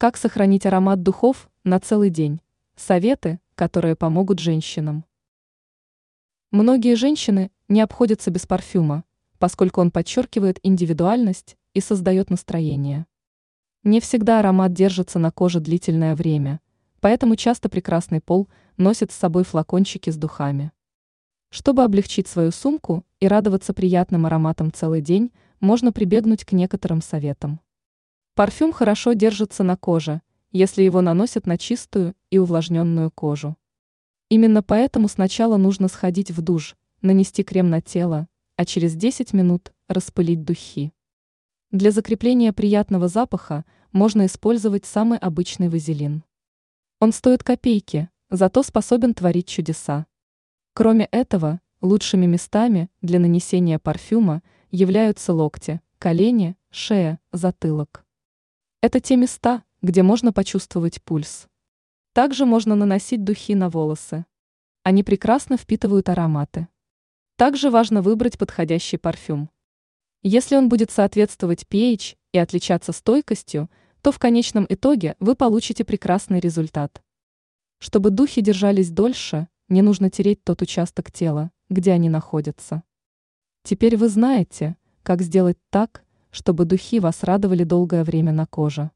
Как сохранить аромат духов на целый день? Советы, которые помогут женщинам. Многие женщины не обходятся без парфюма, поскольку он подчеркивает индивидуальность и создает настроение. Не всегда аромат держится на коже длительное время, поэтому часто прекрасный пол носит с собой флакончики с духами. Чтобы облегчить свою сумку и радоваться приятным ароматом целый день, можно прибегнуть к некоторым советам. Парфюм хорошо держится на коже, если его наносят на чистую и увлажненную кожу. Именно поэтому сначала нужно сходить в душ, нанести крем на тело, а через 10 минут распылить духи. Для закрепления приятного запаха можно использовать самый обычный вазелин. Он стоит копейки, зато способен творить чудеса. Кроме этого, лучшими местами для нанесения парфюма являются локти, колени, шея, затылок. Это те места, где можно почувствовать пульс. Также можно наносить духи на волосы. Они прекрасно впитывают ароматы. Также важно выбрать подходящий парфюм. Если он будет соответствовать pH и отличаться стойкостью, то в конечном итоге вы получите прекрасный результат. Чтобы духи держались дольше, не нужно тереть тот участок тела, где они находятся. Теперь вы знаете, как сделать так, чтобы духи вас радовали долгое время на коже.